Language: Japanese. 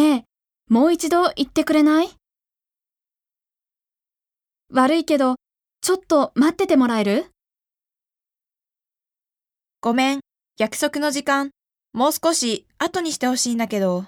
ねえ、もう一度言ってくれない？悪いけど、ちょっと待っててもらえる？ごめん、約束の時間、もう少し後にしてほしいんだけど。